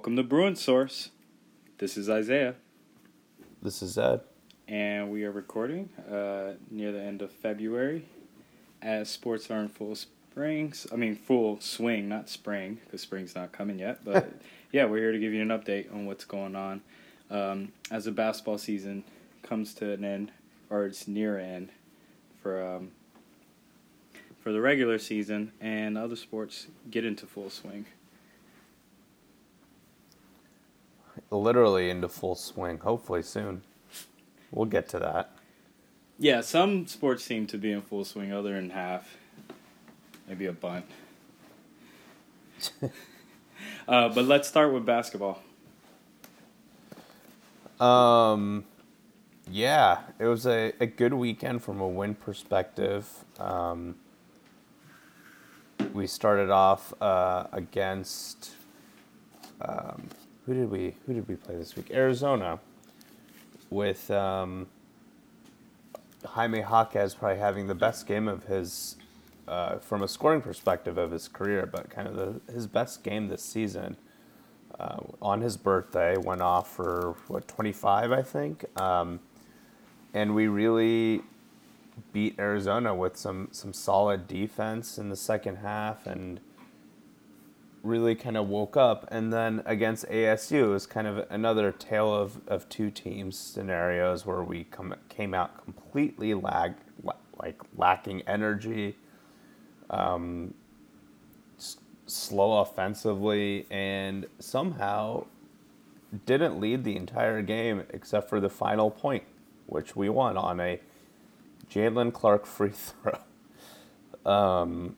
Welcome to Bruin Source. This is Isaiah, This is Ed. and we are recording uh, near the end of February as sports are in full springs. I mean, full swing, not spring, because spring's not coming yet. But yeah, we're here to give you an update on what's going on um, as the basketball season comes to an end, or it's near end for um, for the regular season, and other sports get into full swing. Literally into full swing. Hopefully soon. We'll get to that. Yeah, some sports seem to be in full swing, other than half. Maybe a bunt. uh, but let's start with basketball. Um, yeah, it was a, a good weekend from a win perspective. Um, we started off uh, against um, who did we who did we play this week? Arizona with um, Jaime Jaquez probably having the best game of his uh, from a scoring perspective of his career, but kind of the, his best game this season. Uh, on his birthday, went off for what 25, I think, um, and we really beat Arizona with some some solid defense in the second half, and really kind of woke up. And then against ASU, it was kind of another tale of, of two teams scenarios where we come came out completely lag like lacking energy, um, s- slow offensively, and somehow didn't lead the entire game except for the final point, which we won on a Jalen Clark free throw. Um,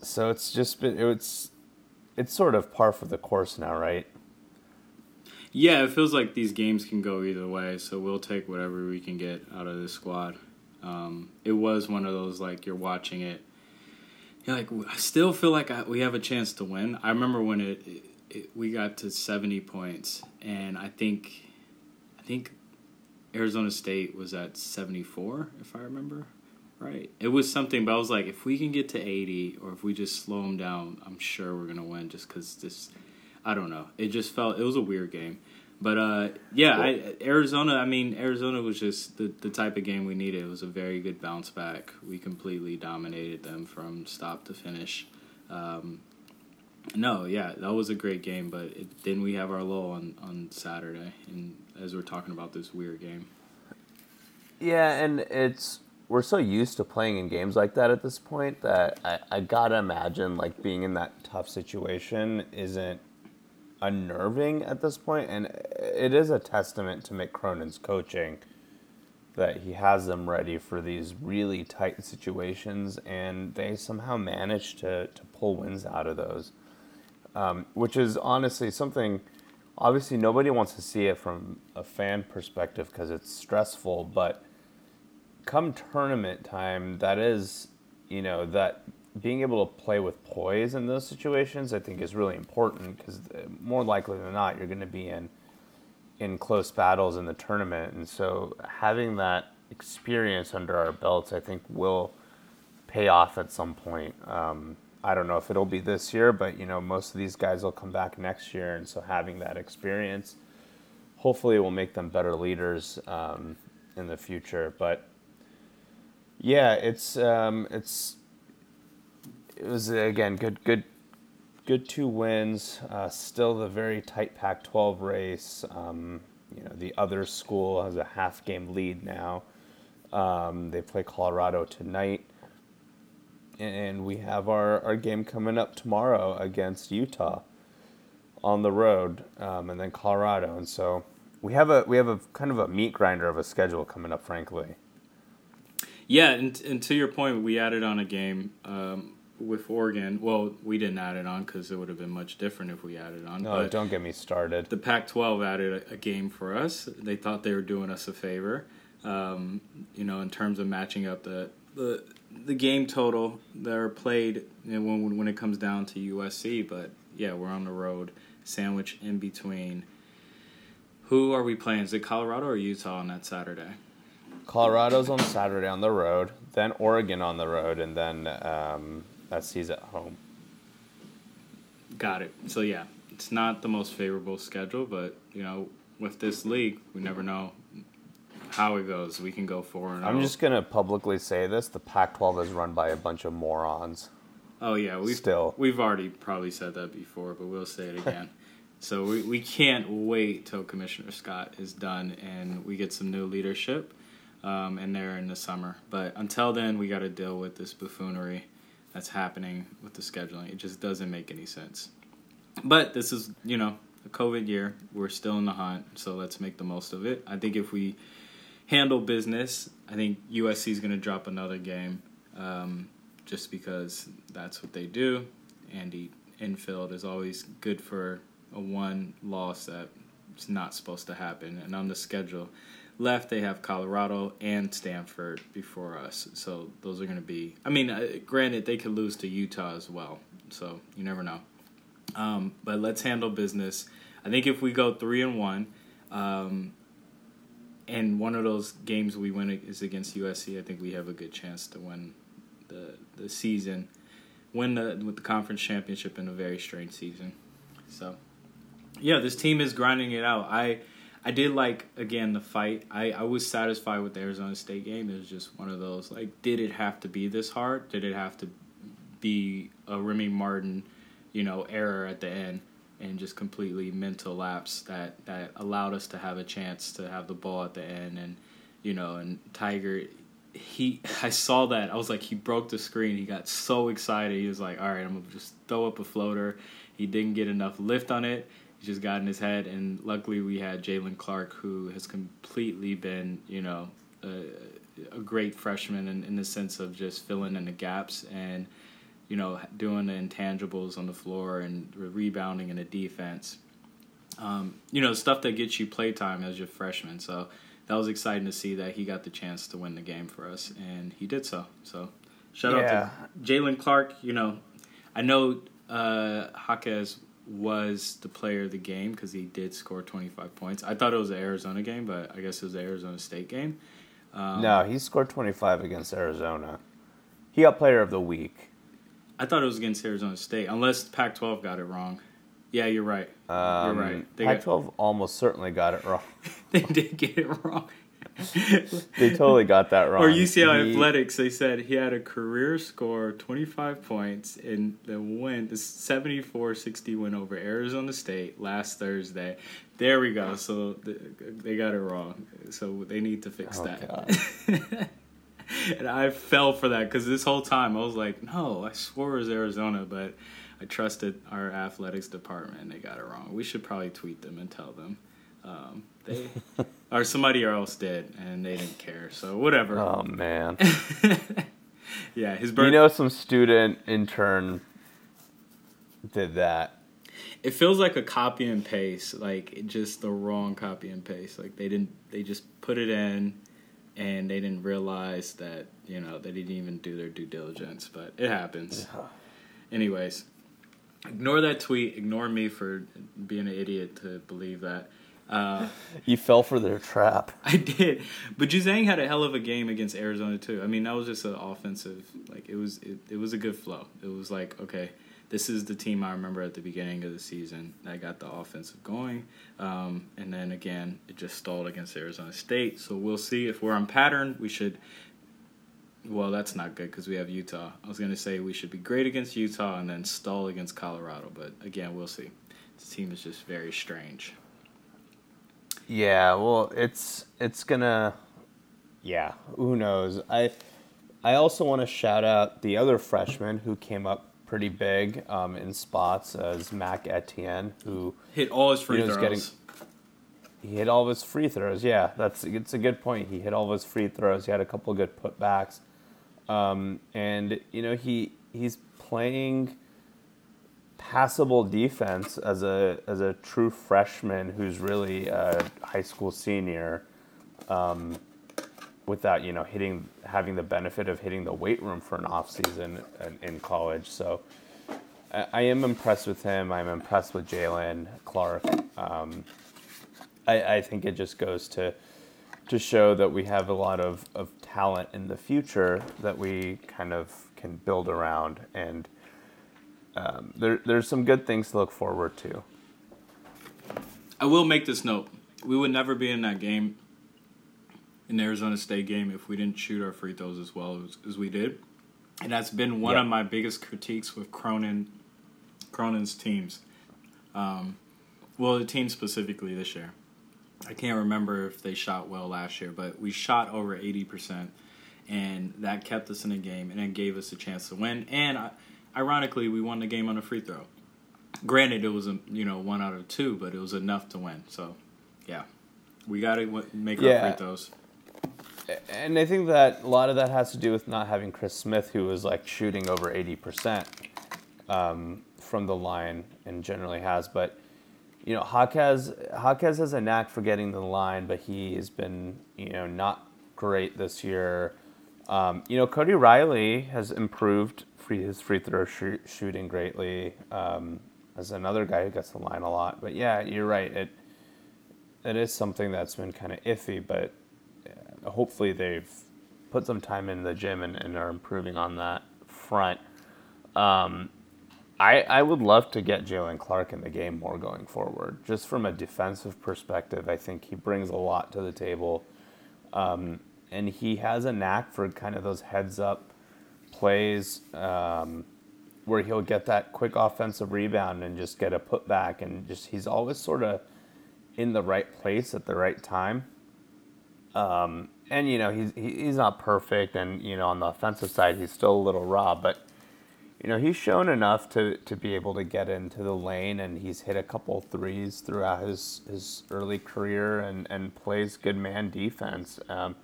so it's just been it's it's sort of par for the course now, right? Yeah, it feels like these games can go either way, so we'll take whatever we can get out of this squad. Um, it was one of those like you're watching it, you're like, I still feel like I, we have a chance to win. I remember when it, it, it we got to 70 points, and I think, I think Arizona State was at 74, if I remember right. It was something, but I was like, if we can get to 80, or if we just slow them down, I'm sure we're gonna win. Just because this, I don't know. It just felt it was a weird game, but uh, yeah, I, Arizona. I mean, Arizona was just the the type of game we needed. It was a very good bounce back. We completely dominated them from stop to finish. Um, no, yeah, that was a great game, but it, then we have our lull on on Saturday, and as we're talking about this weird game. Yeah, and it's we're so used to playing in games like that at this point that I, I gotta imagine like being in that tough situation isn't unnerving at this point, and it is a testament to Mick Cronin's coaching that he has them ready for these really tight situations, and they somehow manage to to pull wins out of those, um, which is honestly something. Obviously, nobody wants to see it from a fan perspective because it's stressful, but come tournament time, that is, you know, that being able to play with poise in those situations, I think, is really important because more likely than not, you're going to be in in close battles in the tournament, and so having that experience under our belts, I think, will pay off at some point. Um, I don't know if it'll be this year, but you know, most of these guys will come back next year, and so having that experience, hopefully, will make them better leaders um, in the future. But yeah, it's um, it's it was again good good good two wins. Uh, still the very tight Pac-12 race. Um, you know the other school has a half game lead now. Um, they play Colorado tonight, and we have our, our game coming up tomorrow against Utah on the road, um, and then Colorado. And so we have a we have a kind of a meat grinder of a schedule coming up, frankly. Yeah, and, and to your point, we added on a game um, with Oregon. Well, we didn't add it on because it would have been much different if we added on. No, but don't get me started. the Pac-12 added a, a game for us. They thought they were doing us a favor, um, you know, in terms of matching up the the the game total that are played you know, when when it comes down to USC. But yeah, we're on the road, sandwich in between. Who are we playing? Is it Colorado or Utah on that Saturday? Colorado's on Saturday on the road, then Oregon on the road, and then um, SC's at home. Got it. So yeah, it's not the most favorable schedule, but you know, with this league, we never know how it goes. We can go four and I'm oh. just gonna publicly say this: the Pac-12 is run by a bunch of morons. Oh yeah, we've Still. we've already probably said that before, but we'll say it again. so we we can't wait till Commissioner Scott is done and we get some new leadership, um, and they're in the summer. But until then, we got to deal with this buffoonery that's happening with the scheduling. It just doesn't make any sense. But this is you know a COVID year. We're still in the hunt, so let's make the most of it. I think if we handle business, I think USC is going to drop another game. Um, just because that's what they do. Andy Enfield is always good for a one loss that's not supposed to happen. And on the schedule left, they have Colorado and Stanford before us. So those are going to be. I mean, uh, granted, they could lose to Utah as well. So you never know. Um, but let's handle business. I think if we go three and one, um, and one of those games we win is against USC, I think we have a good chance to win the the season, win the with the conference championship in a very strange season. So, yeah, this team is grinding it out. I I did like again the fight. I I was satisfied with the Arizona State game. It was just one of those like, did it have to be this hard? Did it have to be a Remy Martin, you know, error at the end? And just completely mental lapse that, that allowed us to have a chance to have the ball at the end, and you know, and Tiger, he I saw that. I was like, he broke the screen. He got so excited. He was like, all right, I'm gonna just throw up a floater. He didn't get enough lift on it. Just got in his head. And luckily, we had Jalen Clark, who has completely been, you know, a, a great freshman in, in the sense of just filling in the gaps and, you know, doing the intangibles on the floor and rebounding in the defense. Um, you know, stuff that gets you playtime as your freshman. So that was exciting to see that he got the chance to win the game for us, and he did so. So shout Yeah. out to Jalen Clark. You know, I know uh, was the player of the game because he did score 25 points. I thought it was the Arizona game, but I guess it was the Arizona State game. Um, no, he scored 25 against Arizona. He got Player of the Week. I thought it was against Arizona State, unless Pac-12 got it wrong. Yeah, you're right. Um, you're right. Pac-12 almost certainly got it wrong. they did get it wrong. They totally got that wrong. Or UCLA He- Athletics, they said he had a career score of 25 points in the win, the 74-60 win over Arizona State last Thursday. There we go. So th- they got it wrong. So they need to fix Oh, that. and I fell for that because this whole time I was like, no, I swore it was Arizona, but I trusted our athletics department and they got it wrong. We should probably tweet them and tell them. Um, they or somebody else did and they didn't care. So whatever. Oh man. yeah, his birth. you know some student intern did that. it feels like a copy and paste, like just the wrong copy and paste. Like they didn't, they just put it in, and they didn't realize that you know they didn't even do their due diligence. But it happens. Anyways, ignore that tweet. Ignore me for being an idiot to believe that. Uh, You fell for their trap. I did, but Juzang had a hell of a game against Arizona too. I mean, that was just an offensive. Like it was, it, it was a good flow. It was like, okay, this is the team I remember at the beginning of the season that got the offensive going, um, and then again, it just stalled against Arizona State. So we'll see if we're on pattern. We should. Well, that's not good because we have Utah. I was gonna say we should be great against Utah and then stall against Colorado, but again, we'll see. This team is just very strange. Yeah, well, it's it's gonna. Yeah, who knows? I I also want to shout out the other freshman who came up pretty big um, in spots as Mac Etienne, who Hit all his free throws. getting- he hit all of his free throws. Yeah, that's it's a good point. He hit all of his free throws. He had a couple good putbacks, um, and you know he he's playing passable defense as a as a true freshman who's really a high school senior, um, without you know hitting having the benefit of hitting the weight room for an off season in, in college. So. I I am impressed with him. I'm impressed with Jalen Clark. Um, I, I think it just goes to to show that we have a lot of, of talent in the future that we kind of can build around, and um, there there's some good things to look forward to. I will make this note: we would never be in that game, in the Arizona State game, if we didn't shoot our free throws as well as, as we did, and that's been one Yeah. of my biggest critiques with Cronin, Cronin's teams. Um, well, the team specifically this year. I can't remember if they shot well last year, but we shot over eighty percent, and that kept us in the game, and it gave us a chance to win. And uh, ironically, we won the game on a free throw. Granted, it was a you know one out of two, but it was enough to win. So, yeah, we got to w- make our Yeah. free throws. And I think that a lot of that has to do with not having Chris Smith, who was like shooting over eighty percent um, from the line, and generally has. But you know, Jaquez Jaquez has a knack for getting to the line, but he has been you know not great this year. Um, you know, Cody Riley has improved free, his free throw shoot, shooting greatly. Um, as another guy who gets the line a lot, but yeah, you're right. It it is something that's been kind of iffy, but uh, hopefully they've put some time in the gym and, and are improving on that front. Um, I I would love to get Jalen Clark in the game more going forward. Just from a defensive perspective, I think he brings a lot to the table, um, and he has a knack for kind of those heads up plays. Um, where he'll get that quick offensive rebound and just get a putback and just he's always sort of in the right place at the right time. Um, and you know he's he's not perfect, and you know on the offensive side he's still a little raw, but you know he's shown enough to to be able to get into the lane, and he's hit a couple threes throughout his his early career, and and plays good man defense. Um,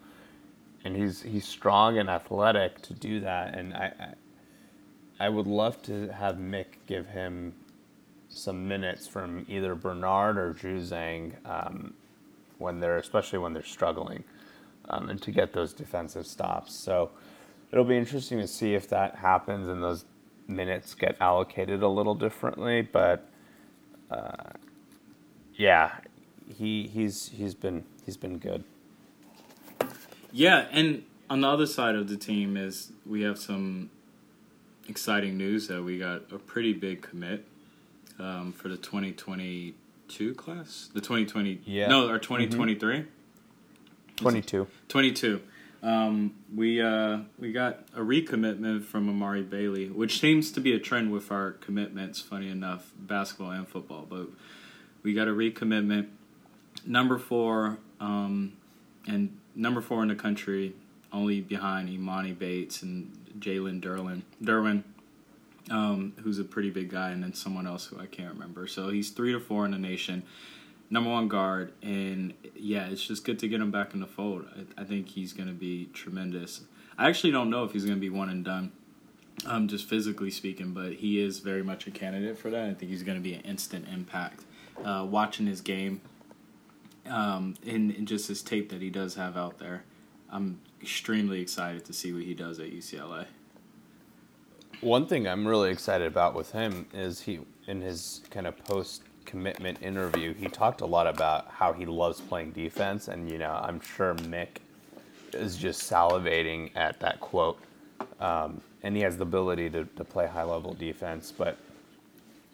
and he's he's strong and athletic to do that, and I, I I would love to have Mick give him some minutes from either Bernard or Juzang um, when they're, especially when they're struggling, um, and to get those defensive stops. So it'll be interesting to see if that happens and those minutes get allocated a little differently. But uh, yeah, he he's he's been he's been good. Yeah, and on the other side of the team is we have some exciting news that we got a pretty big commit um, for the 2022 class. The 2020 Yeah. no, our 2023. Twenty two. 22. Um, we uh, we got a recommitment from Amari Bailey, which seems to be a trend with our commitments. Funny enough, basketball and football, but we got a recommitment. Number four, um, and number four in the country, only behind Emoni Bates and Jalen Duren. Duren, um, who's a pretty big guy, and then someone else who I can't remember. So he's three to four in the nation number one guard, and yeah, it's just good to get him back in the fold. I, I think he's going to be tremendous. I actually don't know if he's going to be one and done, um, just physically speaking, but he is very much a candidate for that. I think he's going to be an instant impact. Uh, watching his game, um, and, and just his tape that he does have out there, I'm extremely excited to see what he does at UCLA. One thing I'm really excited about with him is he, in his kind of post commitment interview, he talked a lot about how he loves playing defense, and you know, I'm sure Mick is just salivating at that quote. Um, and he has the ability to, to play high level defense, but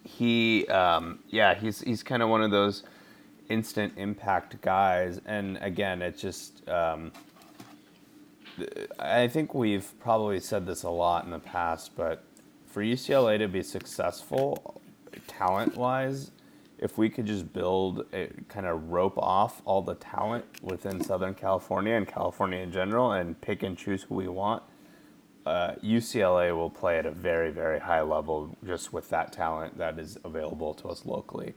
he, um, yeah, he's he's kind of one of those instant impact guys. And again, it's just. Um, I think we've probably said this a lot in the past, but for UCLA to be successful, talent wise, if we could just build a kind of rope off all the talent within Southern California and California in general and pick and choose who we want, uh, UCLA will play at a very, very high level just with that talent that is available to us locally.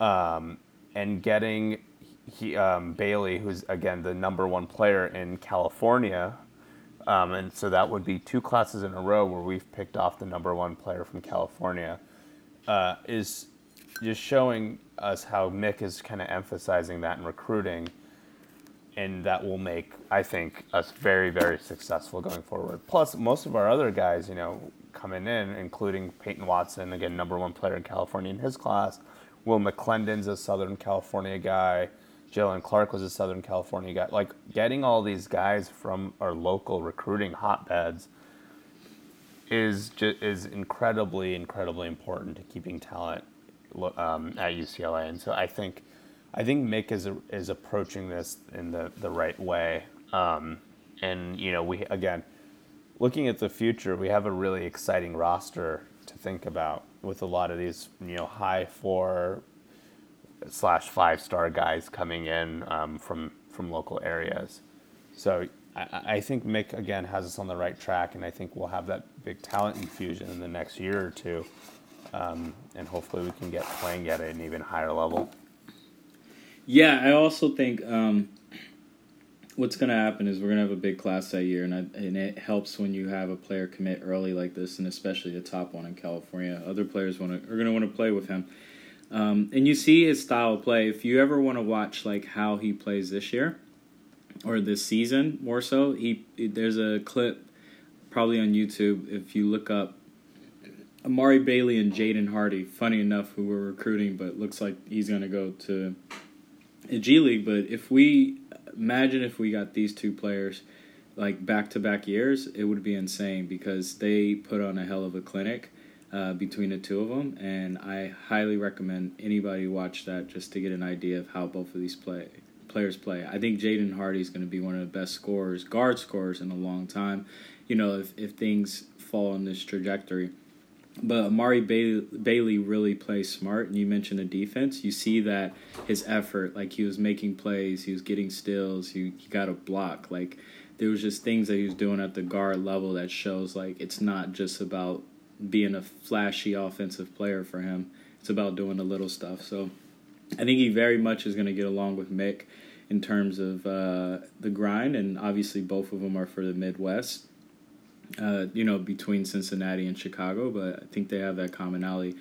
Um, and getting he, um, Bailey, who's again the number one player in California, um, and so that would be two classes in a row where we've picked off the number one player from California, uh, is just showing us how Mick is kind of emphasizing that in recruiting, and that will make I think us very very successful going forward. Plus, most of our other guys, you know, coming in, including Peyton Watson, again number one player in California in his class. Will McClendon's a Southern California guy. Jalen Clark was a Southern California guy. Like getting all these guys from our local recruiting hotbeds is ju- is incredibly incredibly important to keeping talent um, at UCLA. And so I think I think Mick is is approaching this in the the right way. Um, and you know, we again looking at the future, we have a really exciting roster to think about with a lot of these you know high four slash five star guys coming in um, from from local areas. So I, I think Mick again has us on the right track, and I think we'll have that big talent infusion in the next year or two, um, and hopefully we can get playing at an even higher level. Yeah, I also think um, what's going to happen is we're going to have a big class that year, and, I, and it helps when you have a player commit early like this, and especially the top one in California. Other players want to are going to want to play with him, um, and you see his style of play. If you ever want to watch like how he plays this year or this season, more so, he there's a clip probably on YouTube if you look up Amari Bailey and Jaden Hardy. Funny enough, who we're recruiting, but looks like he's going to go to a G League. But if we imagine if we got these two players like back to back years, it would be insane because they put on a hell of a clinic uh, between the two of them, and I highly recommend anybody watch that just to get an idea of how both of these play players play. I think Jaden Hardy is going to be one of the best scorers, guard scorers in a long time. You know, if if things fall on this trajectory. But Amari Bailey really plays smart, and you mentioned the defense. You see that his effort, like he was making plays, he was getting steals, he, he got a block. Like there was just things that he was doing at the guard level that shows like it's not just about being a flashy offensive player for him. It's about doing the little stuff. So I think he very much is going to get along with Mick in terms of uh, the grind, and obviously both of them are for the Midwest uh, you know, between Cincinnati and Chicago, but I think they have that commonality.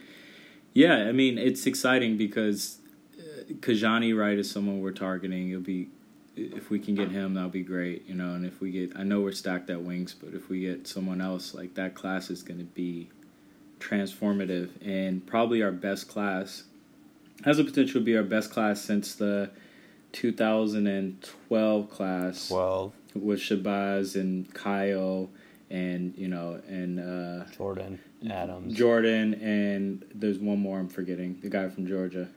Yeah, I mean, it's exciting because uh, Kijani Wright is someone we're targeting. It'll be if we can get him, that'll be great, you know. And if we get, I know we're stacked at wings, but if we get someone else, like that class is going to be transformative and probably our best class. Has the potential to be our best class since the 2012 class. 12. With Shabazz and Kyle and you know and uh, Jordan Adams. Jordan and there's one more I'm forgetting. The guy from Georgia,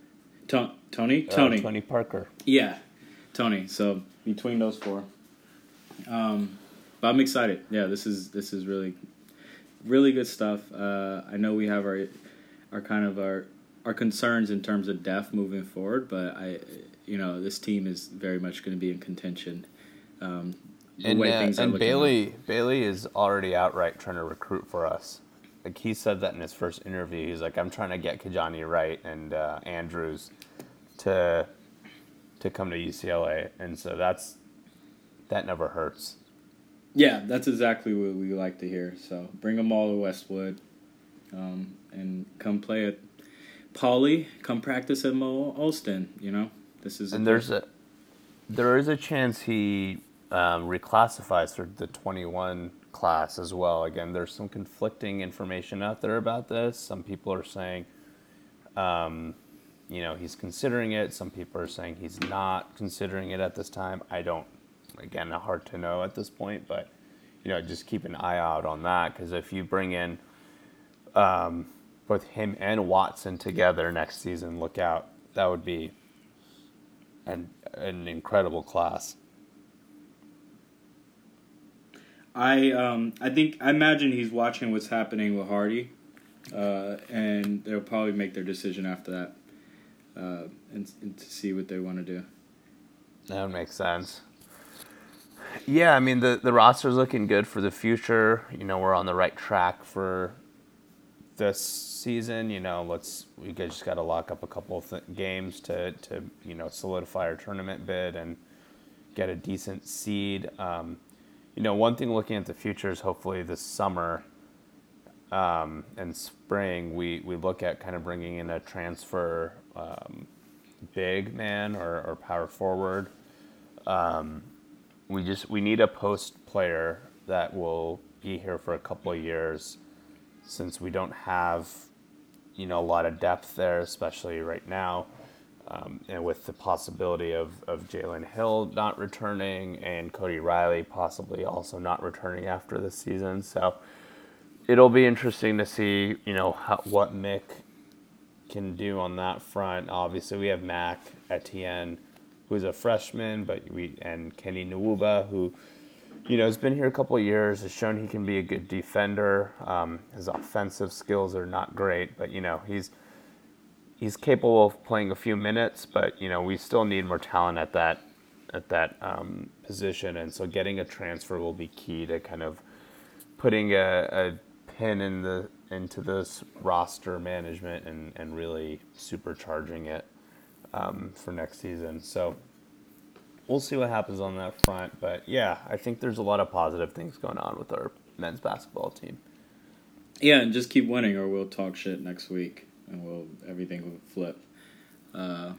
Tony. Tony. Uh, Tony. Tony Parker. Yeah, Tony. So between those four, um, but I'm excited. Yeah, this is this is really, really good stuff. Uh, I know we have our, our kind of our our concerns in terms of depth moving forward, but I, you know, this team is very much going to be in contention. Um, and, uh, and Bailey like. Bailey is already outright trying to recruit for us. Like he said that in his first interview. He's like, I'm trying to get Kijani Wright and uh, Andrews to to come to UCLA, and so that's that never hurts. Yeah, that's exactly what we like to hear. So bring them all to Westwood, um, and come play at Pauley. Come practice at Mo Ostin. You know, this is and there's a there is a chance he um, reclassifies for the 21 class as well. Again, there's some conflicting information out there about this. Some people are saying, um, you know, he's considering it. Some people are saying he's not considering it at this time. I don't, again, hard to know at this point, but, you know, just keep an eye out on that because if you bring in um, both him and Watson together next season, look out. That would be an, an incredible class. I um I think I imagine he's watching what's happening with Hardy, uh, and they'll probably make their decision after that, uh, and, and to see what they want to do. That would make sense. Yeah, I mean the the roster's looking good for the future. You know, we're on the right track for this season. You know, let's we just got to lock up a couple of th- games to to you know solidify our tournament bid and get a decent seed. Um, you know, one thing looking at the future is hopefully this summer um, and spring, we, we look at kind of bringing in a transfer um, big man or, or power forward. Um, we just we need a post player that will be here for a couple of years, since we don't have, you know, a lot of depth there, especially right now. Um, and with the possibility of, of Jalen Hill not returning and Cody Riley possibly also not returning after the season. So it'll be interesting to see, you know, how, what Mick can do on that front. Obviously, we have Mac Etienne, who's a freshman, but we and Kenny Nwuba, who you know has been here a couple years, has shown he can be a good defender. Um, his offensive skills are not great, but you know he's he's capable of playing a few minutes. But you know we still need more talent at that at that um, position, and so getting a transfer will be key to kind of putting a, a pin in the into this roster management and, and really supercharging it um, for next season. So we'll see what happens on that front. But yeah, I think there's a lot of positive things going on with our men's basketball team. Yeah, and just keep winning, or we'll talk shit next week, and we'll everything will flip. Uh,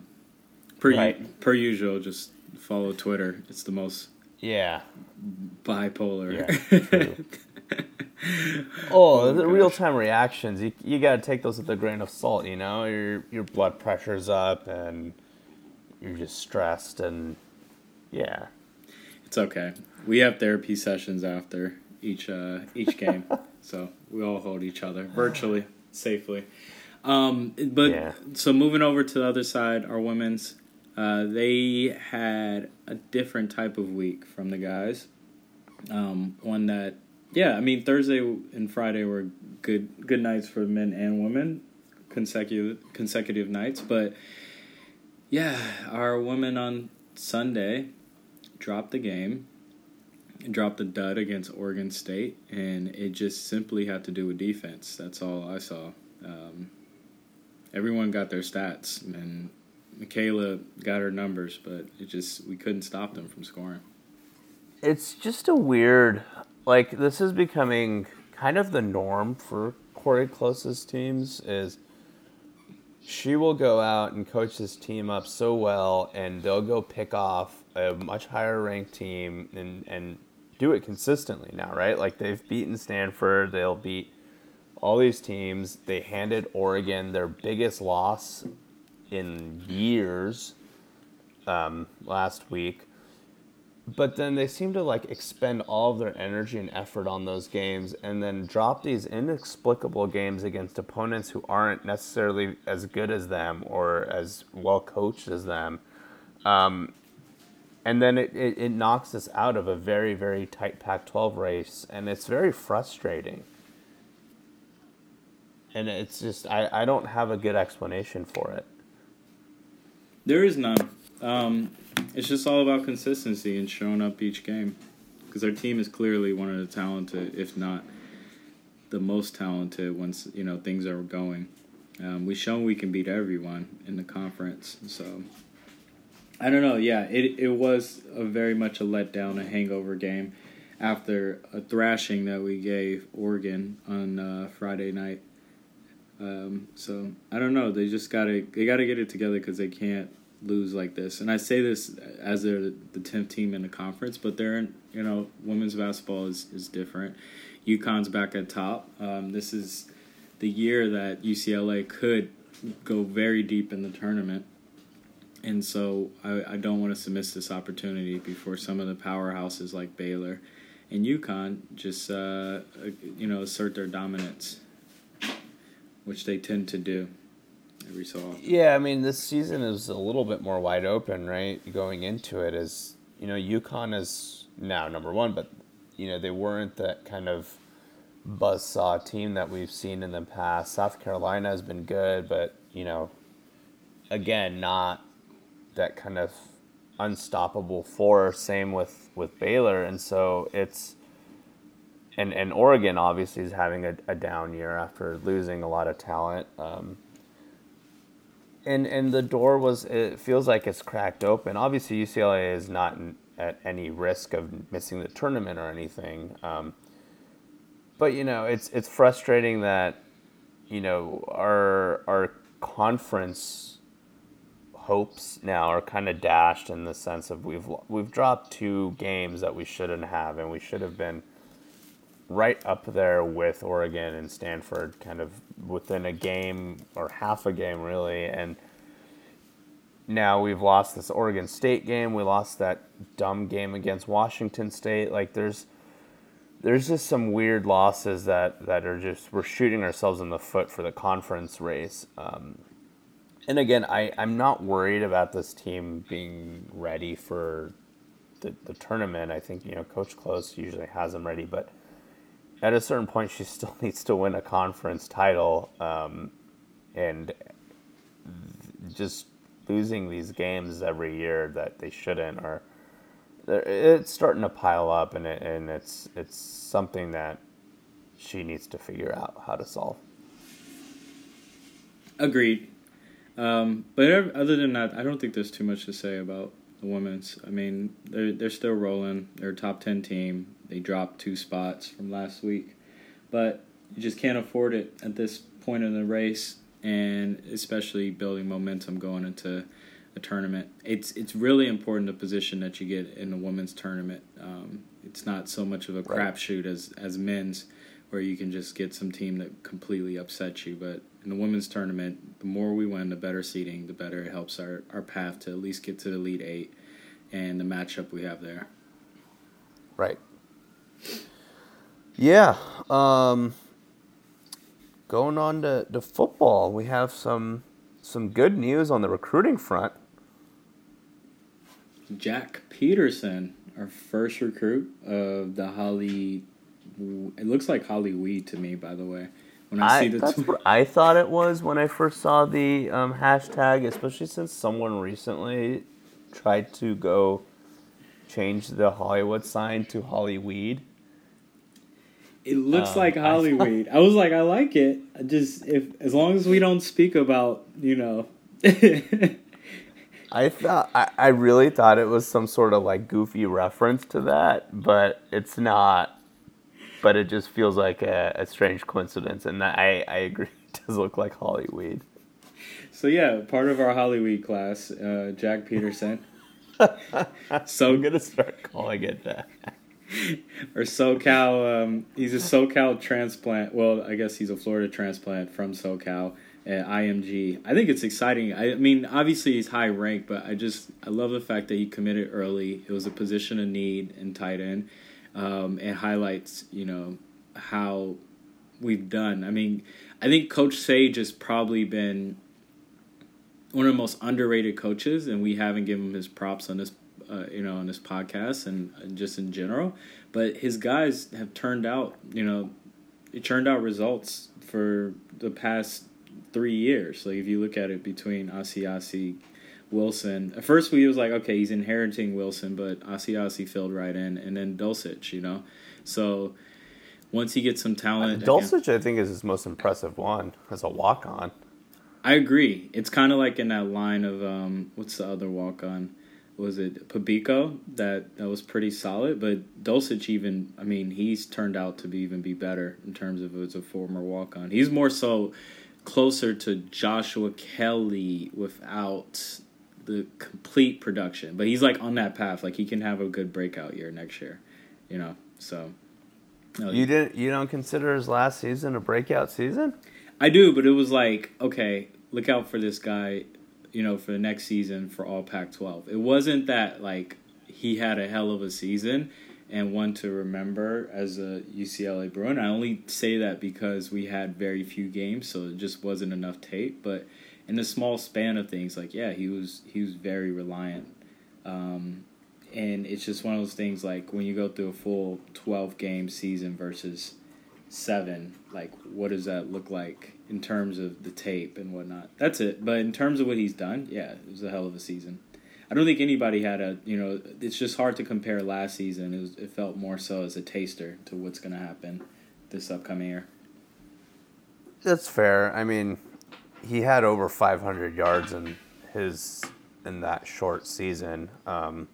per right. per usual, just follow Twitter. It's the most yeah bipolar. Yeah, oh, the real time reactions. You you got to take those with a grain of salt. You know, your your blood pressure's up and you're just stressed and yeah. It's okay. We have therapy sessions after each uh, each game, so we all hold each other virtually safely. Um, but yeah. so moving over to the other side, our women's, uh, they had a different type of week from the guys. Um, one that yeah, I mean Thursday and Friday were good good nights for men and women, consecutive consecutive nights. But yeah, our women on Sunday dropped the game, dropped the dud against Oregon State, and it just simply had to do with defense. That's all I saw. Um, everyone got their stats, and Michaela got her numbers, but it just we couldn't stop them from scoring. It's just a weird like this is becoming kind of the norm for Cori Close's teams is she will go out and coach this team up so well and they'll go pick off a much higher ranked team and, and do it consistently now, right? Like they've beaten Stanford, they'll beat all these teams. They handed Oregon their biggest loss in years um, last week but then they seem to like expend all of their energy and effort on those games and then drop these inexplicable games against opponents who aren't necessarily as good as them or as well coached as them um, and then it, it, it knocks us out of a very very tight pac 12 race and it's very frustrating and it's just I, I don't have a good explanation for it there is none um, it's just all about consistency and showing up each game. Because our team is clearly one of the talented, if not the most talented, once you know things are going. Um, we've shown we can beat everyone in the conference, so I don't know. Yeah, it it was a very much a letdown, a hangover game after a thrashing that we gave Oregon on uh, Friday night. Um, so I don't know. They just gotta they gotta get it together because they can't lose like this. And I say this as they're the tenth team in the conference, but they're in, you know women's basketball is is different. UConn's back at top. Um, this is the year that UCLA could go very deep in the tournament. And so I, I don't want us to miss this opportunity before some of the powerhouses like Baylor and UConn just uh, you know assert their dominance, which they tend to do every so often. Yeah, I mean, this season is a little bit more wide open, right? Going into it, as you know, UConn is now number one, but you know they weren't that kind of buzzsaw team that we've seen in the past. South Carolina has been good, but you know, again, not that kind of unstoppable force. Same with with Baylor, and so it's. And, and Oregon obviously is having a, a down year after losing a lot of talent. Um, and and the door was it feels like it's cracked open. Obviously, UCLA is not in, at any risk of missing the tournament or anything. Um, but you know, it's it's frustrating that you know our our conference hopes now are kind of dashed in the sense of we've we've dropped two games that we shouldn't have, and we should have been right up there with Oregon and Stanford, kind of within a game or half a game, really. And now we've lost this Oregon State game. We lost that dumb game against Washington State. Like there's there's just some weird losses that that are just we're shooting ourselves in the foot for the conference race. Um, And again, I, I'm not worried about this team being ready for the, the tournament. I think, you know, Coach Close usually has them ready, but at a certain point, she still needs to win a conference title. Um, and just losing these games every year that they shouldn't or it's starting to pile up and it, and it's it's something that she needs to figure out how to solve. Agreed. Um, but other than that, I don't think there's too much to say about women's. I mean, they're they're still rolling. They're a top ten team. They dropped two spots from last week, but you just can't afford it at this point in the race, and especially building momentum going into a tournament. It's it's really important the position that you get in a women's tournament. Um, it's not so much of a crapshoot as as men's, where you can just get some team that completely upsets you. But in the women's tournament, the more we win, the better seeding, the better it helps our, our path to at least get to the Elite Eight and the matchup we have there. Right. Yeah. Um, going on to, to football, we have some some good news on the recruiting front. Jack Peterson, our first recruit of the Holly. It looks like Holly Weed to me, by the way. When I, I see the that's tw- what I thought it was when I first saw the um, hashtag, especially since someone recently tried to go change the Hollywood sign to Hollyweed. It looks um, like Hollyweed. I, was like, I like it. I just if as long as we don't speak about you know. I thought I, I really thought it was some sort of like goofy reference to that, but it's not but it just feels like a, a strange coincidence, and I I agree. It does look like Hollyweed. So yeah, part of our Hollyweed class, uh, Jack Peterson. so I'm gonna start calling it that. or SoCal. Um, he's a SoCal transplant. Well, I guess he's a Florida transplant from SoCal at IMG. I think it's exciting. I mean, obviously he's high ranked, but I just I love the fact that he committed early. It was a position of need in tight end um, it highlights you know how we've done. I mean, I think Coach Sage has probably been one of the most underrated coaches, and we haven't given him his props on this, uh, you know, on this podcast and, and just in general. But his guys have turned out, you know, it turned out results for the past three years. Like if you look at it between Asiasi, Wilson. At first, we was like, okay, he's inheriting Wilson, but Asiasi filled right in, and then Dulcich, you know. So once he gets some talent, uh, Dulcich, I think, is his most impressive one as a walk on. I agree. It's kind of like in that line of um, what's the other walk on? Was it Pabico that that was pretty solid? But Dulcich even, I mean, he's turned out to be even be better in terms of as a former walk on. He's more so closer to Joshua Kelly without the complete production, but he's like on that path. Like he can have a good breakout year next year, you know. So you didn't you don't consider his last season a breakout season? I do, but it was like okay, look out for this guy, you know, for the next season for all Pac-12. It wasn't that like he had a hell of a season and one to remember as a UCLA Bruin. I only say that because we had very few games, so it just wasn't enough tape, but in the small span of things, like yeah, he was he was very reliant, um, and it's just one of those things like when you go through a full twelve game season versus seven, like what does that look like in terms of the tape and whatnot? That's it. But in terms of what he's done, yeah, it was a hell of a season. I don't think anybody had a you know. It's just hard to compare last season. It, was, it felt more so as a taster to what's going to happen this upcoming year. That's fair. I mean, he had over 500 yards in his in that short season, um,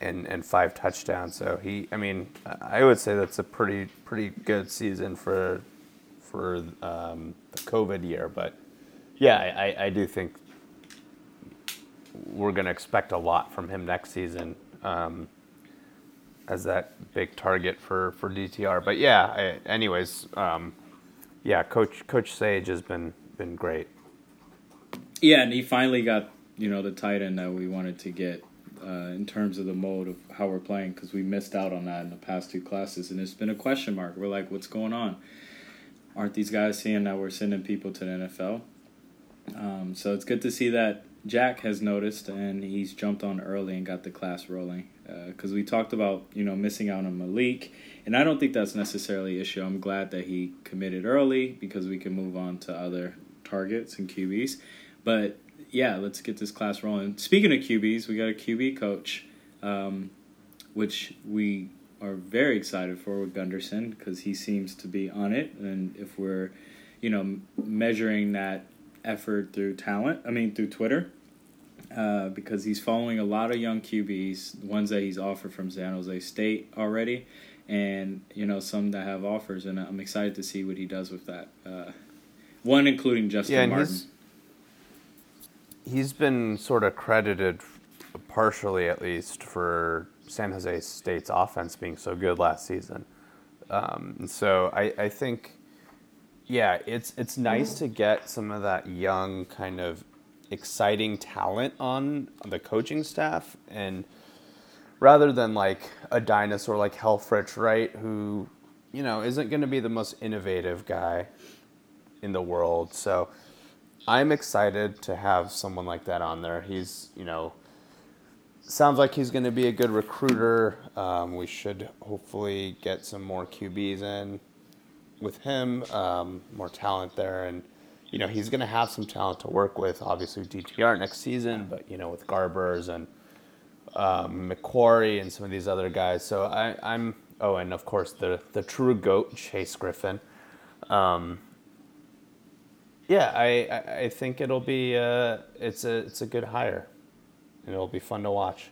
and and five touchdowns. So he, I mean, I would say that's a pretty pretty good season for for um, the COVID year. But yeah, I, I do think we're going to expect a lot from him next season. Um, as that big target for, for DTR, but yeah. I, anyways, um, yeah, Coach Coach Sage has been been great. Yeah, and he finally got you know the tight end that we wanted to get uh, in terms of the mode of how we're playing because we missed out on that in the past two classes, and it's been a question mark. We're like, what's going on? Aren't these guys seeing that we're sending people to the NFL? Um, so it's good to see that Jack has noticed and he's jumped on early and got the class rolling. Because uh, we talked about you know missing out on Malik, and I don't think that's necessarily an issue. I'm glad that he committed early because we can move on to other targets and QBs. But yeah, let's get this class rolling. Speaking of QBs, we got a QB coach, um, which we are very excited for with Gunderson because he seems to be on it. And if we're, you know, measuring that effort through talent, I mean through Twitter, uh, because he's following a lot of young QBs, ones that he's offered from San Jose State already, and you know some that have offers, and I'm excited to see what he does with that. Uh, one including Justin yeah, Martin. He's, he's been sort of credited, partially at least, for San Jose State's offense being so good last season. Um, and so I, I think, yeah, it's it's nice to get some of that young kind of exciting talent on the coaching staff and rather than like a dinosaur like Helfrich, right, who, you know, isn't going to be the most innovative guy in the world. So I'm excited to have someone like that on there. He's, you know, sounds like he's going to be a good recruiter. Um, we should hopefully get some more QBs in with him, um, more talent there, and you know he's going to have some talent to work with. Obviously, DTR next season, but you know with Garbers and um, McQuarrie and some of these other guys. So I, am oh, and of course the the true goat Chase Griffin. Um, yeah, I, I think it'll be uh, it's a it's a good hire and it'll be fun to watch.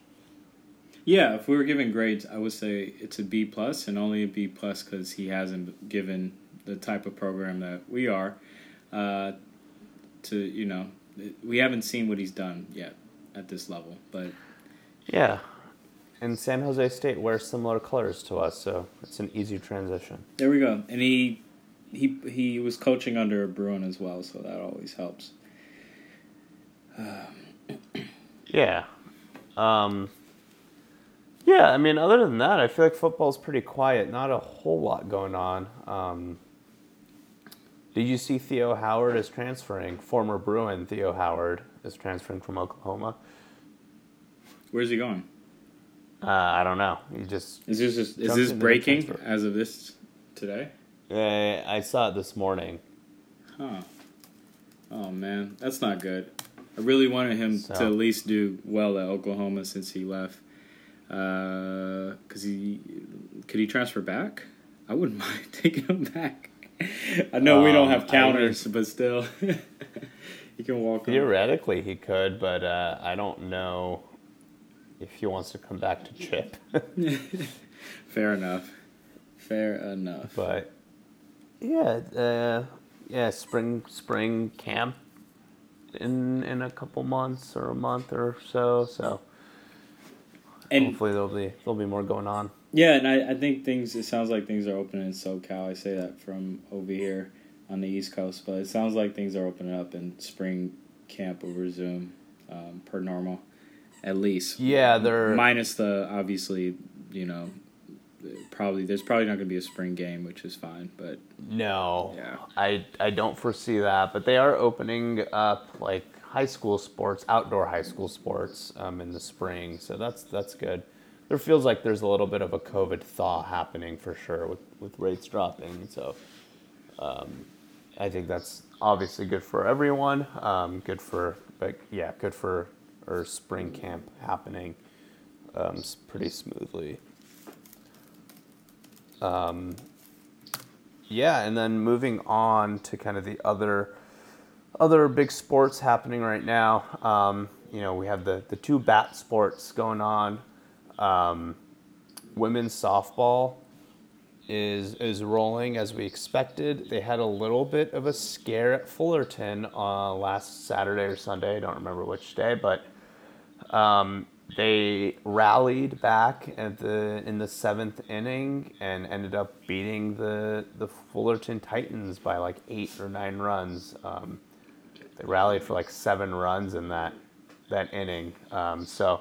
Yeah, if we were giving grades, I would say it's a B plus, and only a B plus because he hasn't given the type of program that we are. Uh, to you know, we haven't seen what he's done yet at this level, but yeah. And San Jose State wears similar colors to us, so it's an easy transition. There we go. And he he he was coaching under a Bruin as well, so that always helps. Uh, yeah. Um, yeah, I mean, other than that, I feel like football's pretty quiet. Not a whole lot going on. Um, did you see Theo Howard is transferring? Former Bruin Theo Howard is transferring from Oklahoma. Where's he going? Uh, I don't know. He just is this just, is this breaking as of this today? Yeah, I saw it this morning. Huh. Oh man, that's not good. I really wanted him so. to at least do well at Oklahoma since he left. Because uh, he could he transfer back? I wouldn't mind taking him back. I know um, we don't um, have counters, but still, he can walk. Theoretically, on. he could, but uh, I don't know if he wants to come back to Chip. Fair enough. Fair enough. But yeah, uh, yeah, spring spring camp in in a couple months or a month or so. So and hopefully there'll be there'll be more going on. Yeah, and I, I think things. It sounds like things are opening in SoCal. I say that from over here on the East Coast, but it sounds like things are opening up and spring camp will resume um, per normal, at least. Yeah, they're minus the obviously you know probably there's probably not going to be a spring game, which is fine. But no, yeah, I I don't foresee that. But they are opening up like high school sports, outdoor high school sports, um, in the spring. So that's that's good. There feels like there's a little bit of a COVID thaw happening for sure with with rates dropping. So um, I think that's obviously good for everyone. Um, good for but yeah, good for our spring camp happening um, pretty smoothly. Um, yeah, and then moving on to kind of the other other big sports happening right now. Um, you know, we have the the two bat sports going on. Um, women's softball is is rolling as we expected. They had a little bit of a scare at Fullerton uh, last Saturday or Sunday. I don't remember which day, but um, they rallied back at the in the seventh inning and ended up beating the the Fullerton Titans by like eight or nine runs. Um, they rallied for like seven runs in that that inning. Um, so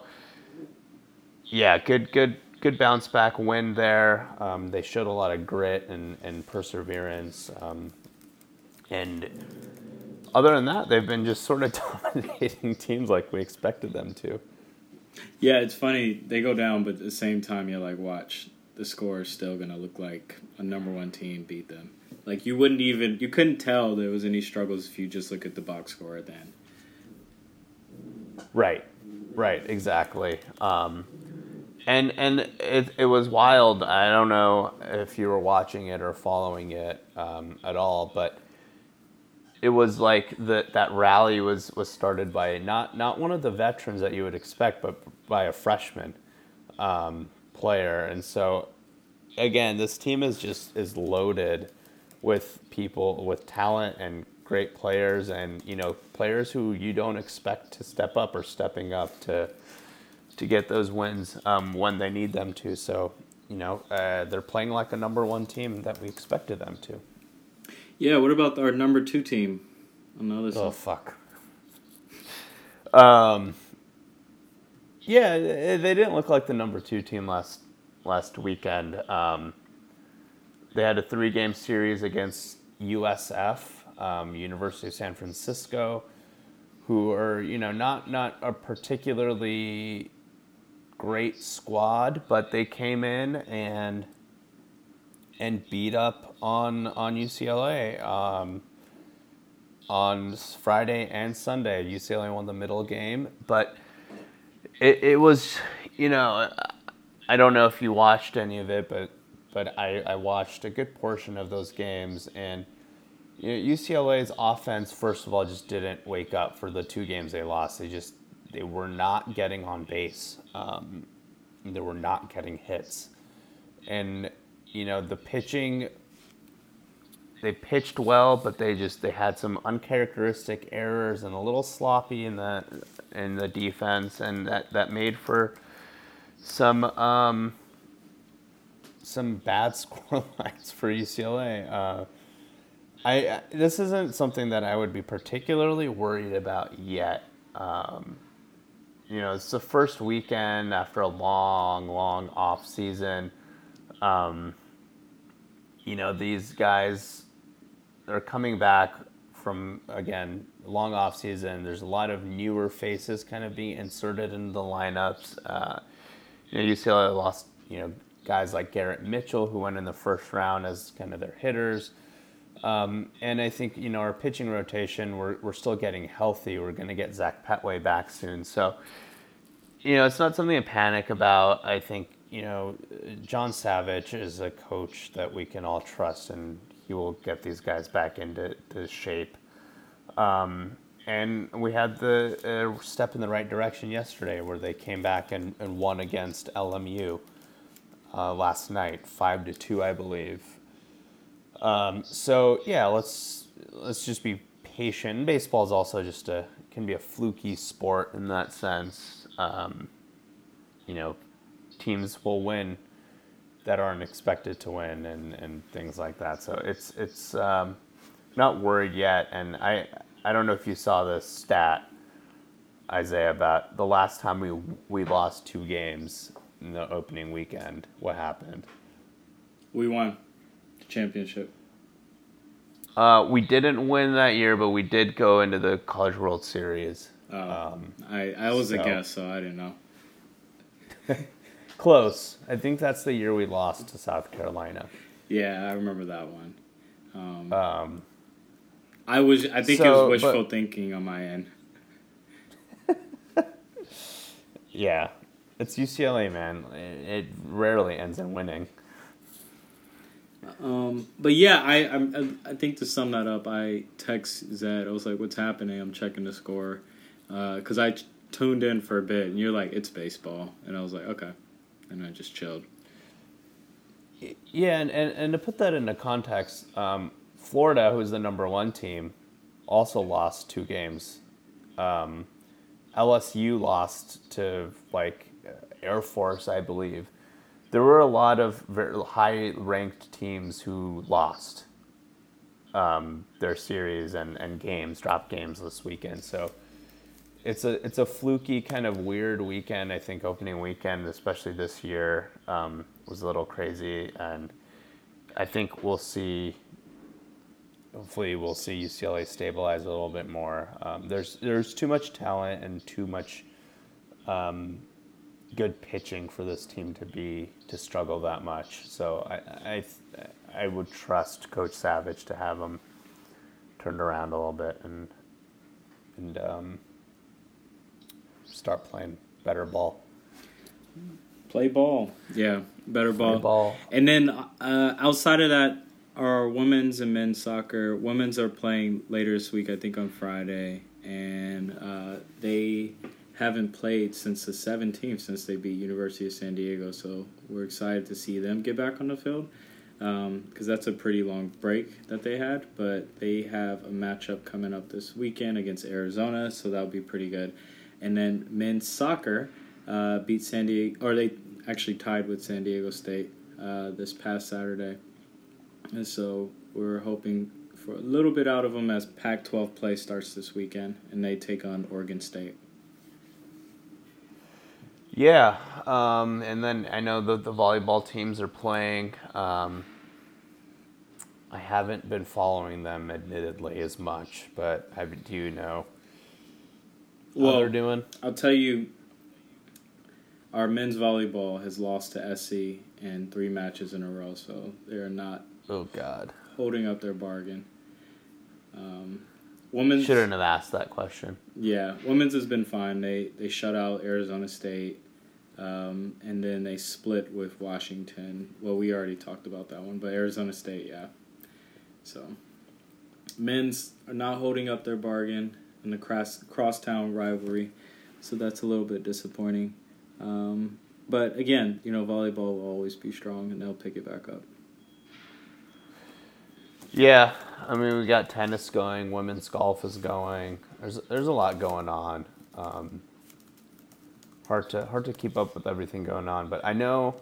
yeah, good good good bounce back win there. Um, they showed a lot of grit and and perseverance. Um, and other than that, they've been just sort of dominating teams like we expected them to. Yeah, it's funny. They go down, but at the same time, you're like, watch, the score is still going to look like a number one team beat them. Like, you wouldn't even, you couldn't tell there was any struggles if you just look at the box score at the end. Right, right, exactly. Um, and and it, it was wild. I don't know if you were watching it or following it um, at all, but it was like that that rally was was started by not not one of the veterans that you would expect, but by a freshman um, player. And so, again, this team is just is loaded with people with talent and great players, and you know players who you don't expect to step up or stepping up to to get those wins um, when they need them to. So. You know, uh, they're playing like a number one team that we expected them to. Yeah, what about our number two team on the other Oh fuck. Um. Yeah, they they didn't look like the number two team last last weekend. Um, they had a three game series against USF, um, University of San Francisco, who are you know not not a particularly great squad, but they came in and and beat up on on UCLA. Um, on Friday and Sunday. UCLA won the middle game, but it, it was, you know, I don't know if you watched any of it, but but I, I watched a good portion of those games, and UCLA's offense, first of all, just didn't wake up for the two games they lost. They just they were not getting on base. Um, they were not getting hits, and you know the pitching they pitched well, but they just they had some uncharacteristic errors and a little sloppy in the in the defense, and that that made for some um, some bad score lines for UCLA. Uh, I this isn't something that I would be particularly worried about yet. Um, you know, it's the first weekend after a long, long off season. Um, you know, these guys are coming back from again long off season. There's a lot of newer faces kind of being inserted into the lineups. Uh, you know, UCLA lost you know guys like Garrett Mitchell who went in the first round as kind of their hitters. Um, and I think you know our pitching rotation we're we're still getting healthy. We're going to get Zach Pettway back soon, so you know it's not something to panic about. I think you know John Savage is a coach that we can all trust, and he will get these guys back into to shape. Um, and we had the uh, step in the right direction yesterday, where they came back and, and won against LMU uh, last night, five to two, I believe. Um, so yeah, let's let's just be patient. Baseball is also just a can be a fluky sport in that sense. Um, you know, teams will win that aren't expected to win and, and things like that. So it's it's um, not worried yet. And I I don't know if you saw this stat, Isaiah, about the last time we we lost two games in the opening weekend. What happened? We won the championship. Uh, we didn't win that year, but we did go into the College World Series. Oh, Um, I, I was a guest, so I didn't know. Close. I think that's the year we lost to South Carolina. Yeah, I remember that one. Um, Um, I was. I think it was wishful but- thinking on my end. yeah, it's UCLA, man. It, it rarely ends in winning. Um, but yeah, I, I I think to sum that up, I text Zed. I was like, "What's happening?" I'm checking the score because I t- tuned in for a bit, and you're like, "It's baseball," and I was like, "Okay," and I just chilled. Yeah, and, and, and to put that into context, um, Florida, who's the number one team, also lost two games. Um, LSU lost to like Air Force, I believe. There were a lot of high-ranked teams who lost um, their series and, and games, drop games this weekend. So it's a it's a fluky kind of weird weekend. I think opening weekend, especially this year, um, was a little crazy, and I think we'll see hopefully we'll see UCLA stabilize a little bit more. Um, there's there's too much talent and too much um, good pitching for this team to be to struggle that much. So I I I would trust Coach Savage to have them turned around a little bit and and um, start playing better ball. Play ball. Yeah, better ball. ball. And then uh, outside of that, our women's and men's soccer. Women's are playing later this week, I think on Friday, and uh, they haven't played since the 17th, since they beat University of San Diego. So we're excited to see them get back on the field because um, that's a pretty long break that they had. But they have a matchup coming up this weekend against Arizona, so that'll be pretty good. And then men's soccer uh, beat San Diego, or they actually tied with San Diego State uh, this past Saturday. And so we're hoping for a little bit out of them as Pac 12 play starts this weekend and they take on Oregon State. Yeah, um, and then I know the, the volleyball teams are playing. Um, I haven't been following them, admittedly, as much, but I do know well, they're doing. I'll tell you, our men's volleyball has lost to SC in three matches in a row, so they're not. Oh God. Holding up their bargain. Um, women's shouldn't have asked that question. Yeah, women's has been fine. They they shut out Arizona State, um, and then they split with Washington. Well, we already talked about that one, but Arizona State, yeah. So, men's are not holding up their bargain in the cross crosstown rivalry, so that's a little bit disappointing. Um, but again, you know, volleyball will always be strong, and they'll pick it back up. Yeah, I mean, we got tennis going, women's golf is going. There's there's a lot going on. Um, hard to hard to keep up with everything going on, but I know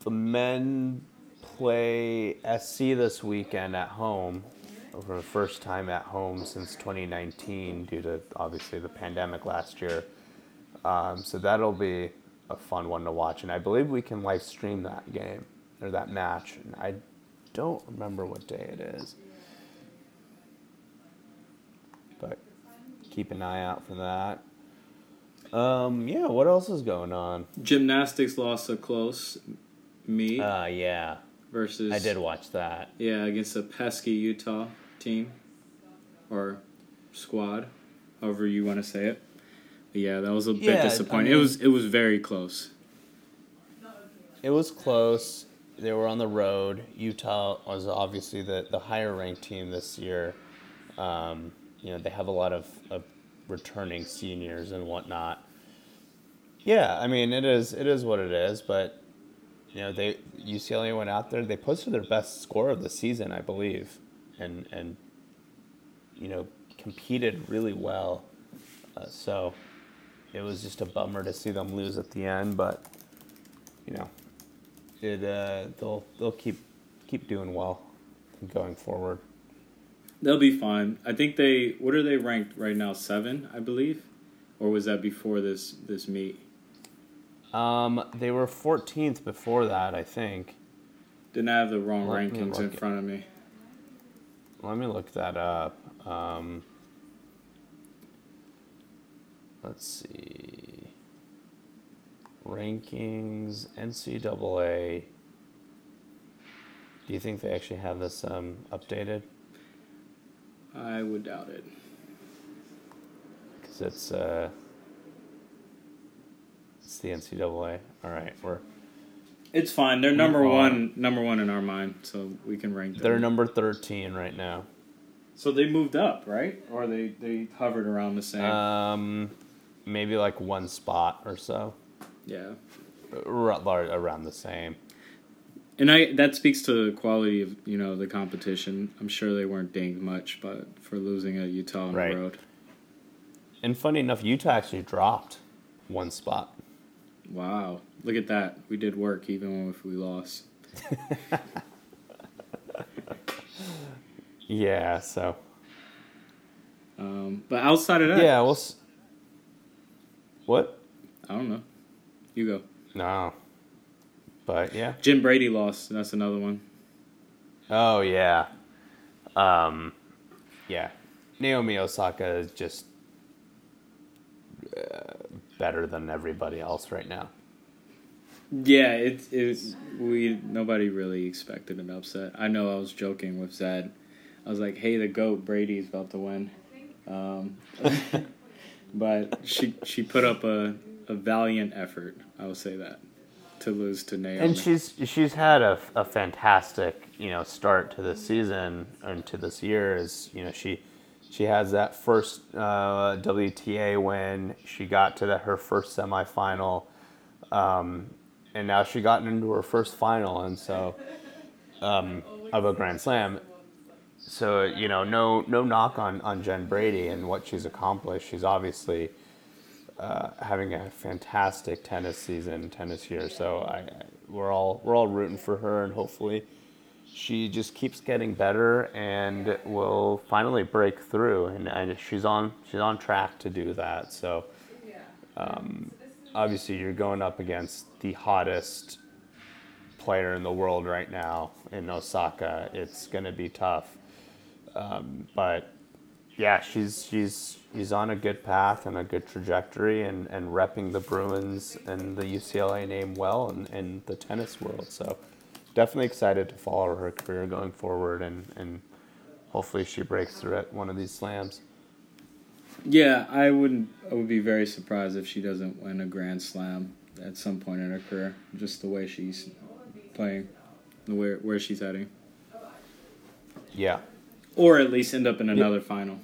the men play SC this weekend at home for the first time at home since 2019 due to obviously the pandemic last year. Um, so that'll be a fun one to watch, and I believe we can live stream that game or that match. And I don't remember what day it is. But keep an eye out for that. Um, yeah, what else is going on? Gymnastics lost so close Me? Uh, yeah. Versus. I did watch that. Yeah, against a pesky Utah team. Or squad, however you want to say it. But yeah, that was a bit disappointing. I mean, it was it was very close. It was close they were on the road. Utah was obviously the, the higher ranked team this year. Um, you know, they have a lot of, of returning seniors and whatnot. Yeah, I mean it is it is what it is, but you know they UCLA went out there. They posted their best score of the season, I believe, and and you know competed really well. Uh, so it was just a bummer to see them lose at the end, but you know it uh, they'll they'll keep keep doing well going forward. They'll be fine. I think they what are they ranked right now? Seven, I believe, or was that before this this meet? Um, they were 14th before that, I think. Didn't I have the wrong rankings in front of me. Let me look that up. Um, let's see rankings, NCAA. Do you think they actually have this um, updated? I would doubt it. Because it's uh, it's the NCAA. All right, we're. It's fine. They're number one, number one in our mind, so we can rank them. They're number thirteen right now. So they moved up, right? Or they they hovered around the same. Um, maybe like one spot or so. Yeah. Around the same. And I that speaks to the quality of you know the competition. I'm sure they weren't dinged much, but for losing at Utah on right. the road. And funny enough, Utah actually dropped one spot. Wow! Look at that. We did work even if we lost. yeah. So. Um, but outside of that, yeah. Well. S- what? I don't know. You go. No. But yeah. Jen Brady lost. That's another one. Oh yeah. Um, yeah, Naomi Osaka is just uh, better than everybody else right now. Yeah, it it's we nobody really expected an upset. I know I was joking with Zed. I was like, "Hey, the goat Brady's about to win," um, but she she put up a, a valiant effort. I will say that to lose to Naomi. And she's she's had a, a fantastic you know start to the season and to this year. Is you know she she has that first uh, WTA win. She got to the, her first semifinal, um, and now she got into her first final, and so um, of a Grand Slam. So you know, no no knock on on Jen Brady and what she's accomplished. She's obviously uh, having a fantastic tennis season, tennis year. So I, I, we're all we're all rooting for her, and hopefully she just keeps getting better and will finally break through. And, and she's on she's on track to do that. So um, obviously you're going up against the hottest player in the world right now in Osaka. It's going to be tough. Um, but yeah, she's she's she's on a good path and a good trajectory and, and repping the Bruins and the UCLA name well in, in the tennis world. So definitely excited to follow her career going forward and, and hopefully she breaks through at one of these slams. Yeah, I wouldn't. I would be very surprised if she doesn't win a Grand Slam at some point in her career. Just the way she's playing, the where where she's heading. Yeah. Or at least end up in another yeah. final.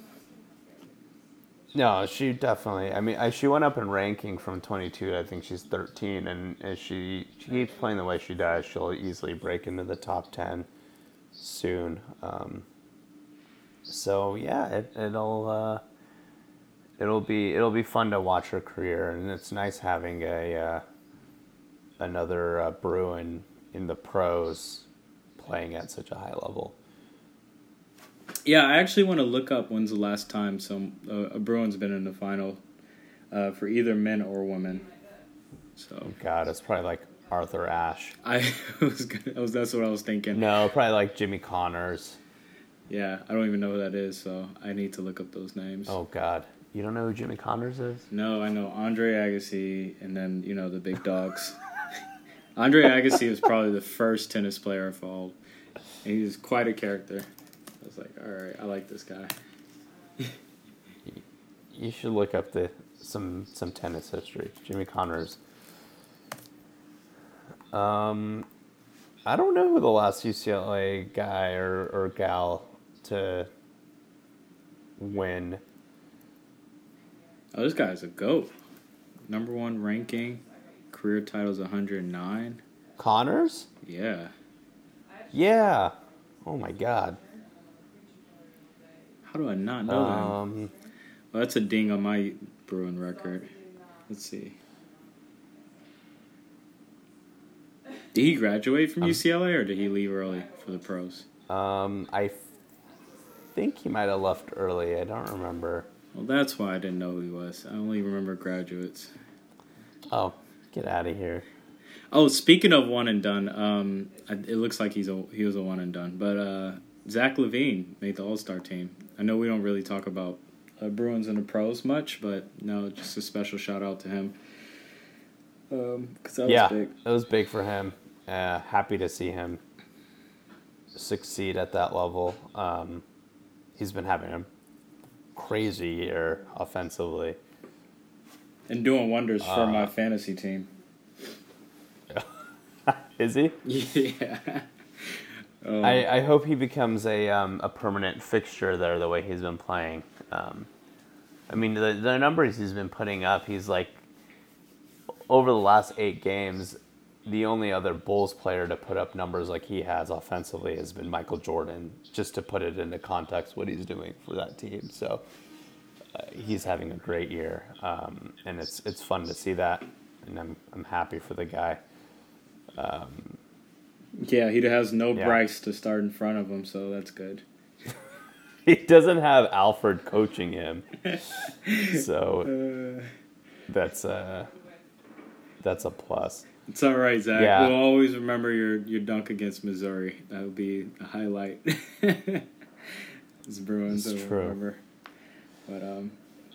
No, she definitely. I mean, I, she went up in ranking from 22. I think she's 13, and as she she keeps playing the way she does, she'll easily break into the top 10 soon. Um, so yeah, it, it'll uh, it'll be it'll be fun to watch her career, and it's nice having a uh, another uh, Bruin in the pros playing at such a high level. Yeah, I actually want to look up when's the last time some uh, a Bruins been in the final uh, for either men or women. So God, it's probably like Arthur Ashe. I was, gonna, I was that's what I was thinking. No, probably like Jimmy Connors. Yeah, I don't even know who that is, so I need to look up those names. Oh God, you don't know who Jimmy Connors is? No, I know Andre Agassi, and then you know the big dogs. Andre Agassi was probably the first tennis player I followed. And he's quite a character like, all right, I like this guy. you should look up the some some tennis history. Jimmy Connors. Um, I don't know who the last UCLA guy or, or gal to win. Oh, this guy's a goat. Number one ranking, career titles 109. Connors? Yeah. Yeah. Oh my god. How do I not know um, that? Well, that's a ding on my Bruin record. Let's see. Did he graduate from um, UCLA or did he leave early for the pros? Um, I f- think he might have left early. I don't remember. Well, that's why I didn't know who he was. I only remember graduates. Oh, get out of here. Oh, speaking of one and done, um, it looks like he's a he was a one and done. But uh, Zach LaVine made the All Star team. I know we don't really talk about uh, Bruins and the pros much, but no, just a special shout out to him. Um, cause that yeah, was big. it was big for him. Uh, happy to see him succeed at that level. Um, he's been having a crazy year offensively, and doing wonders for uh, my fantasy team. Is he? Yeah. Um, I, I hope he becomes a um, a permanent fixture there the way he's been playing. Um, I mean the the numbers he's been putting up, he's like over the last eight games, the only other Bulls player to put up numbers like he has offensively has been Michael Jordan. Just to put it into context, what he's doing for that team. So uh, he's having a great year, um, and it's it's fun to see that, and I'm I'm happy for the guy. Um, yeah, he has no yeah. Bryce to start in front of him, so that's good. he doesn't have Alford coaching him, so uh, that's a that's a plus. It's all right, Zach. Yeah. We'll always remember your your dunk against Missouri. That will be a highlight. It's Bruins It's true. whatever. But um,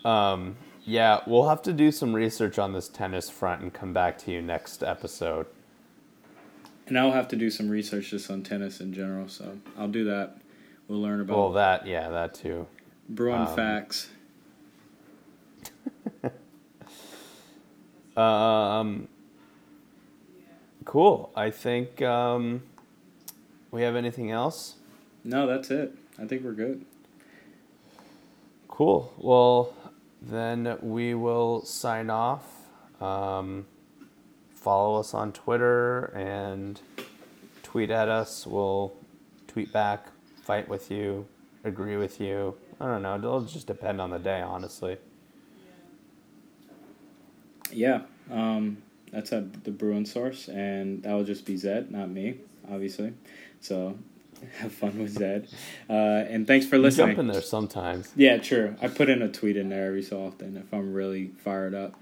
Um, yeah, we'll have to do some research on this tennis front and come back to you next episode. And I'll have to do some research just on tennis in general. So I'll do that. We'll learn about Well, that yeah, that too. Bruin um, facts. Um, cool. I think um, we have anything else. No, that's it. I think we're good. Cool. Well, then we will sign off. Um, follow us on Twitter and tweet at us. We'll tweet back, fight with you, agree with you. I don't know. It'll just depend on the day, honestly. Yeah, um, that's at the Bruin source, and that will just be Zed, not me, obviously. So have fun with Zed, uh, and thanks for You listening. jump in there sometimes. Yeah, true. I put in a tweet in there every so often if I'm really fired up.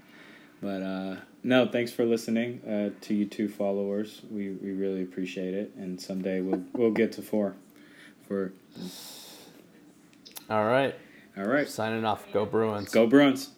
But uh, no, thanks for listening uh, to you two followers. We we really appreciate it, and someday we'll we'll get to four. For All right. all right, Signing off. Go Bruins. go Bruins.